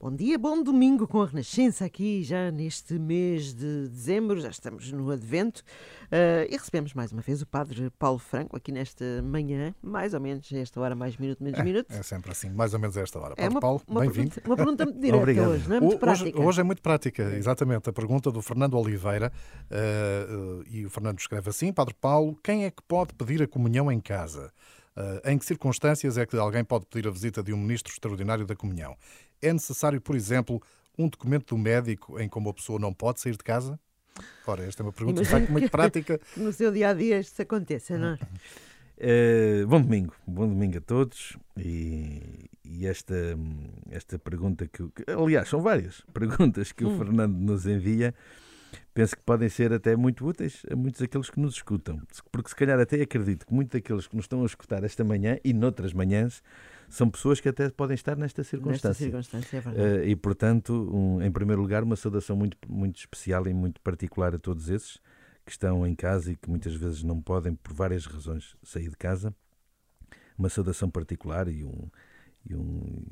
Bom dia, bom domingo com a Renascença aqui já neste mês de dezembro, já estamos no Advento uh, e recebemos mais uma vez o Padre Paulo Franco aqui nesta manhã, mais ou menos a esta hora, mais minuto, menos é, minuto. É sempre assim, mais ou menos a esta hora. É Padre Paulo, bem-vindo. Uma pergunta muito direta Obrigado. hoje, não é muito hoje, prática. Hoje é muito prática, exatamente. A pergunta do Fernando Oliveira uh, e o Fernando escreve assim, Padre Paulo, quem é que pode pedir a comunhão em casa? Uh, em que circunstâncias é que alguém pode pedir a visita de um ministro extraordinário da comunhão? É necessário, por exemplo, um documento do médico em como a pessoa não pode sair de casa? Ora, esta é uma pergunta de facto muito prática. Que no seu dia a dia isto aconteça, não é? Uh, bom domingo, bom domingo a todos. E, e esta, esta pergunta que, que, aliás, são várias perguntas que hum. o Fernando nos envia penso que podem ser até muito úteis a muitos daqueles que nos escutam. Porque se calhar até acredito que muitos daqueles que nos estão a escutar esta manhã e noutras manhãs são pessoas que até podem estar nesta circunstância. Nesta circunstância, é verdade. Uh, e, portanto, um, em primeiro lugar, uma saudação muito, muito especial e muito particular a todos esses que estão em casa e que muitas vezes não podem, por várias razões, sair de casa. Uma saudação particular e um, e um,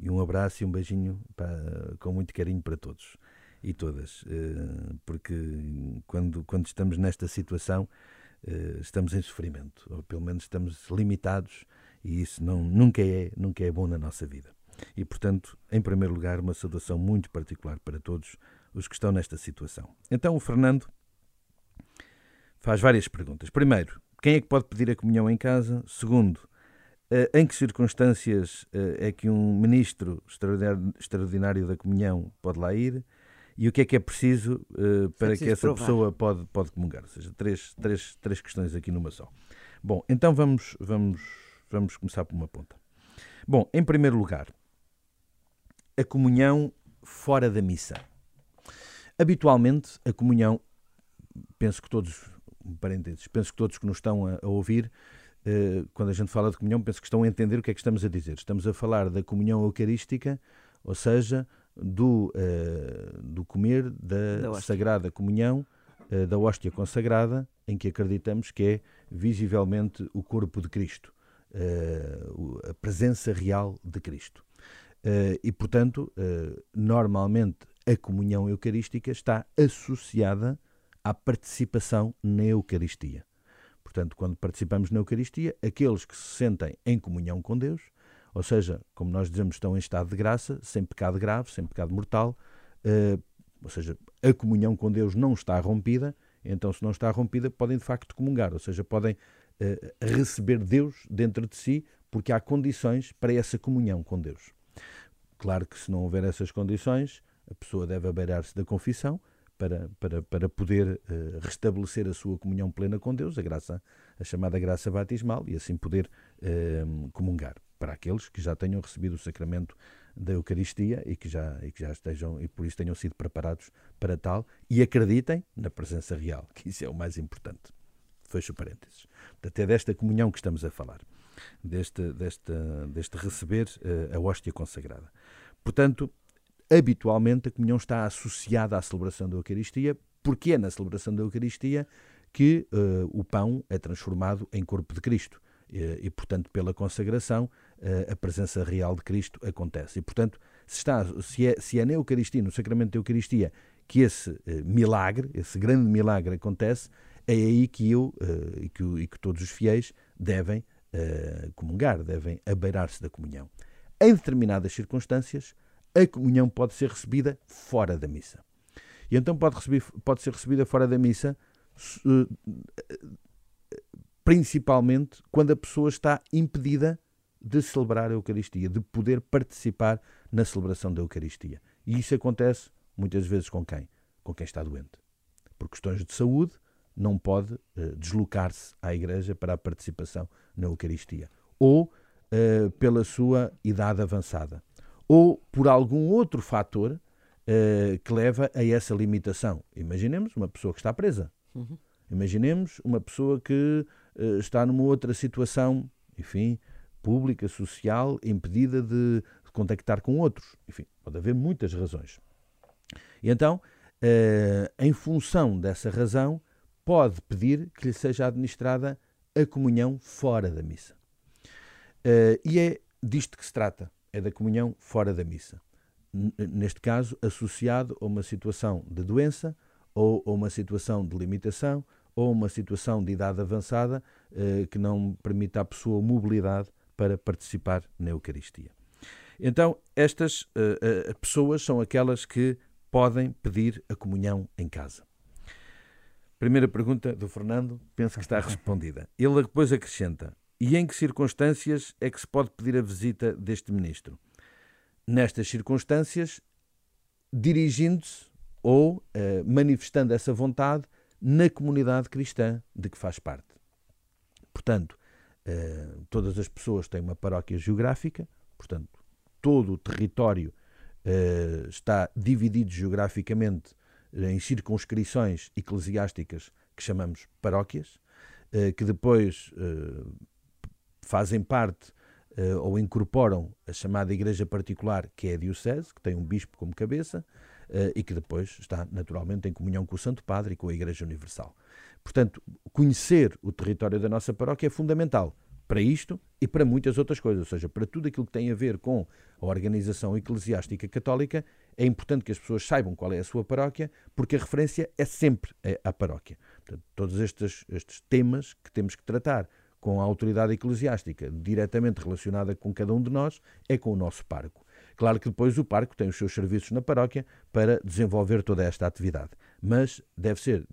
e um abraço e um beijinho para, com muito carinho para todos e todas, eh, porque quando, quando estamos nesta situação eh, estamos em sofrimento, ou pelo menos estamos limitados e isso não, nunca, é, nunca é bom na nossa vida. E, portanto, em primeiro lugar, uma saudação muito particular para todos os que estão nesta situação. Então, o Fernando faz várias perguntas. Primeiro, quem é que pode pedir a comunhão em casa? Segundo, eh, em que circunstâncias é que um ministro extraordinário da comunhão pode lá ir? E o que é que é preciso uh, para preciso que essa provar. pessoa pode, pode comungar. Ou seja, três, três, três questões aqui numa só. Bom, então vamos, vamos, vamos começar por uma ponta. Bom, em primeiro lugar, a comunhão fora da missa. Habitualmente, a comunhão, penso que todos, parênteses, penso que todos que nos estão a, a ouvir, uh, quando a gente fala de comunhão, penso que estão a entender o que é que estamos a dizer. Estamos a falar da comunhão eucarística, ou seja, do, uh, do comer da, da Sagrada Comunhão, uh, da hóstia consagrada, em que acreditamos que é visivelmente o corpo de Cristo, uh, a presença real de Cristo. e, portanto, normalmente a comunhão eucarística está associada à participação na Eucaristia. Portanto, quando participamos na Eucaristia, aqueles que se sentem em comunhão com Deus ou seja, como nós dizemos, estão em estado de graça, sem pecado grave, sem pecado mortal, uh, ou seja, a comunhão com Deus não está rompida, então se não está rompida, podem de facto comungar, ou seja, podem uh, receber Deus dentro de si, porque há condições para essa comunhão com Deus. Claro que se não houver essas condições, a pessoa deve abeirar-se da confissão para, para, para poder uh, restabelecer a sua comunhão plena com Deus, a graça, a chamada graça batismal, e assim poder uh, comungar aqueles que já tenham recebido o sacramento da Eucaristia e que já, e que já estejam e por isso tenham sido preparados para tal e acreditem na presença real, que isso é o mais importante. Fecho parênteses. Até desta comunhão que estamos a falar, deste, deste, deste receber uh, a hóstia consagrada. Portanto, habitualmente a comunhão está associada à celebração da Eucaristia, porque é na celebração da Eucaristia que uh, o pão é transformado em corpo de Cristo. E, e, portanto, pela consagração, eh, a presença real de Cristo acontece. E, portanto, se, está, se, é, se é na Eucaristia, no sacramento da Eucaristia, que esse eh, milagre, esse grande milagre acontece, é aí que eu uh, e, que, e, que, todos os fiéis devem comungar, devem abeirar-se da comunhão. Em determinadas circunstâncias, a comunhão pode ser recebida fora da missa. E então pode, receber, pode ser recebida fora da missa, principalmente quando a pessoa está impedida de celebrar a Eucaristia, de poder participar na celebração da Eucaristia. E isso acontece muitas vezes com quem? Com quem está doente. Por questões de saúde, não pode uh, deslocar-se à igreja para a participação na Eucaristia. Ou uh, pela sua idade avançada. Ou por algum outro fator uh, que leva a essa limitação. Imaginemos uma pessoa que está presa. Uhum. Imaginemos uma pessoa que está numa outra situação, enfim, pública, social, impedida de contactar com outros. Enfim, pode haver muitas razões. E então, eh, em função dessa razão, pode pedir que lhe seja administrada a comunhão fora da missa. Eh, e é disto que se trata, é da comunhão fora da missa. neste caso, associado a uma situação de doença ou a uma situação de limitação ou uma situação de idade avançada eh, que não permita à pessoa mobilidade para participar na Eucaristia. Então, estas uh, uh, pessoas são aquelas que podem pedir a comunhão em casa. Primeira pergunta do Fernando, penso que está respondida. Ele depois acrescenta: e em que circunstâncias é que se pode pedir a visita deste ministro? Nestas circunstâncias, dirigindo-se ou uh, manifestando essa vontade na comunidade cristã de que faz parte. Portanto, uh, todas as pessoas têm uma paróquia geográfica, portanto, todo o território uh, está dividido geograficamente em circunscrições eclesiásticas que chamamos paróquias, uh, que depois fazem parte ou incorporam a chamada Igreja Particular, que é a Diocese, que tem um bispo como cabeça, e que depois está naturalmente em comunhão com o Santo Padre e com a Igreja Universal. Portanto, conhecer o território da nossa paróquia é fundamental para isto e para muitas outras coisas, ou seja, para tudo aquilo que tem a ver com a organização eclesiástica católica, é importante que as pessoas saibam qual é a sua paróquia, porque a referência é sempre a paróquia. Portanto, todos estes, estes temas que temos que tratar com a autoridade eclesiástica diretamente relacionada com cada um de nós é com o nosso parco. Claro que depois o parco tem os seus serviços na paróquia para desenvolver toda esta atividade, mas deve ser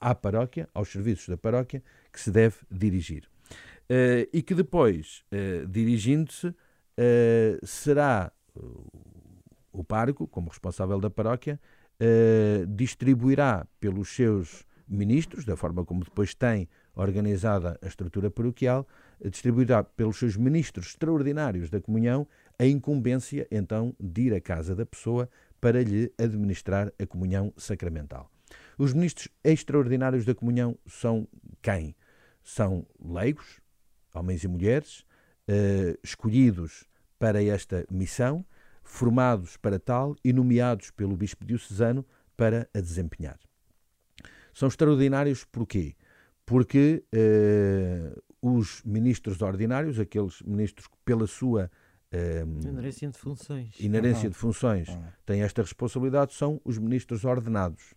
à paróquia, aos serviços da paróquia, que se deve dirigir. Uh, e que depois, uh, dirigindo-se, uh, será o pároco, como responsável da paróquia, distribuirá pelos seus ministros, da forma como depois tem organizada a estrutura paroquial, distribuirá pelos seus ministros extraordinários da comunhão a incumbência, então, de ir à casa da pessoa para lhe administrar a comunhão sacramental. Os ministros extraordinários da comunhão são quem? São leigos, homens e mulheres, eh, escolhidos para esta missão, formados para tal e nomeados pelo bispo diocesano para a desempenhar. São extraordinários porquê? Porque eh, os ministros ordinários, aqueles ministros que pela sua eh, inerência de funções, inerência de funções. Têm esta responsabilidade, são os ministros ordenados.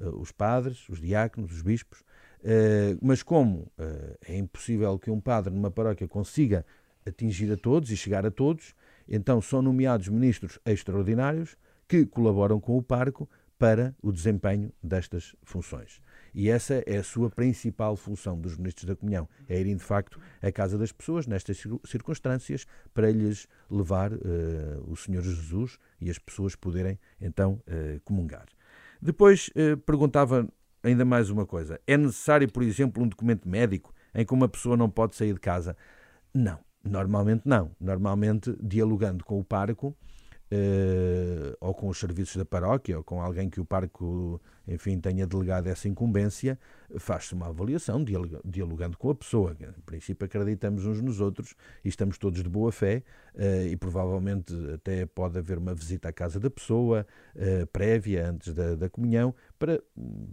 Eh, os padres, os diáconos, os bispos, eh, mas como eh, é impossível que um padre numa paróquia consiga atingir a todos e chegar a todos, então são nomeados ministros extraordinários que colaboram com o parco para o desempenho destas funções. E essa é a sua principal função dos ministros da comunhão, é irem de facto à casa das pessoas nestas circunstâncias para lhes levar uh, o Senhor Jesus e as pessoas poderem então uh, comungar. Depois eh, perguntava ainda mais uma coisa: é necessário, por exemplo, um documento médico em que uma pessoa não pode sair de casa? Não, normalmente não. Normalmente, dialogando com o pároco, Uh, ou com os serviços da paróquia, ou com alguém que o parco, enfim, tenha delegado essa incumbência, faz-se uma avaliação, dialogando com a pessoa. Em princípio, acreditamos uns nos outros e estamos todos de boa fé, uh, e provavelmente até pode haver uma visita à casa da pessoa, uh, prévia, antes da, da, comunhão, para,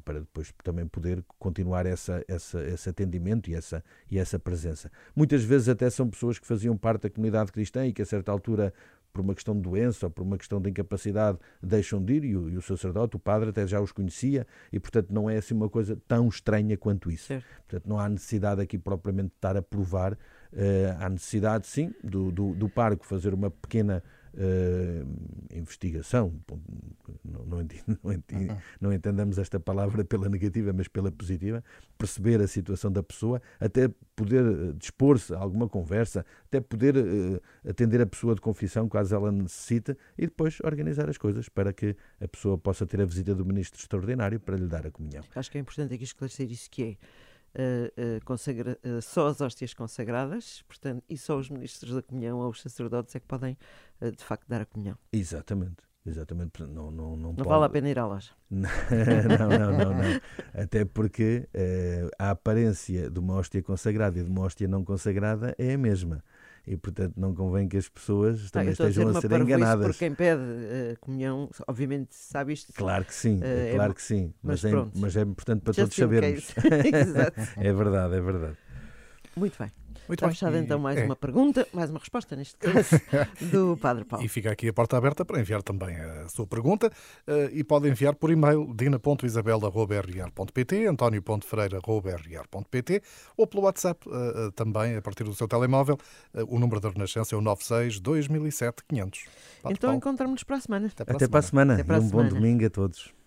para depois também poder continuar essa, essa, esse atendimento e essa, e essa presença. Muitas vezes até são pessoas que faziam parte da comunidade cristã e que a certa altura por uma questão de doença ou por uma questão de incapacidade, deixam de ir e o, e o, sacerdote, o padre, até já os conhecia e, portanto, não é assim uma coisa tão estranha quanto isso. Certo. Portanto, não há necessidade aqui propriamente de estar a provar. Uh, há necessidade, sim, do, do, do parco fazer uma pequena uh, investigação, não, não, não, não, entendamos esta palavra pela negativa, mas pela positiva, perceber a situação da pessoa, até poder eh, dispor-se a alguma conversa, até poder uh, atender a pessoa de confissão, caso ela necessite, e depois organizar as coisas para que a pessoa possa ter a visita do ministro extraordinário para lhe dar a comunhão. Acho que é importante aqui esclarecer isso que é consagra, uh, só as hóstias consagradas, portanto, e só os ministros da comunhão ou os sacerdotes é que podem, de facto, dar a comunhão. Exatamente. Exatamente, não, não, não, não pode... vale a pena ir à loja. não, não, não, não. Até porque a aparência de uma hóstia consagrada e de uma hóstia não consagrada é a mesma e portanto não convém que as pessoas também ah, estejam a, a ser enganadas. Por quem pede uh, comunhão, obviamente sabe isto. Claro que sim, uh, é claro que sim, mas, mas, é, mas é importante para Just todos sabermos. é verdade, é verdade. Muito bem. Muito Está bem. fechada então mais é. uma pergunta, mais uma resposta, neste caso, do Padre Paulo. E fica aqui a porta aberta para enviar também a sua pergunta uh, e pode enviar por e-mail dina.isabel.rr.pt, antonio.ferreira.rr.pt ou pelo WhatsApp uh, também, a partir do seu telemóvel. o número da Renascença é o 96 2007 500. Padre então encontramos-nos para a semana. Até para a semana. Até para a semana. Até para a um semana. bom domingo a todos.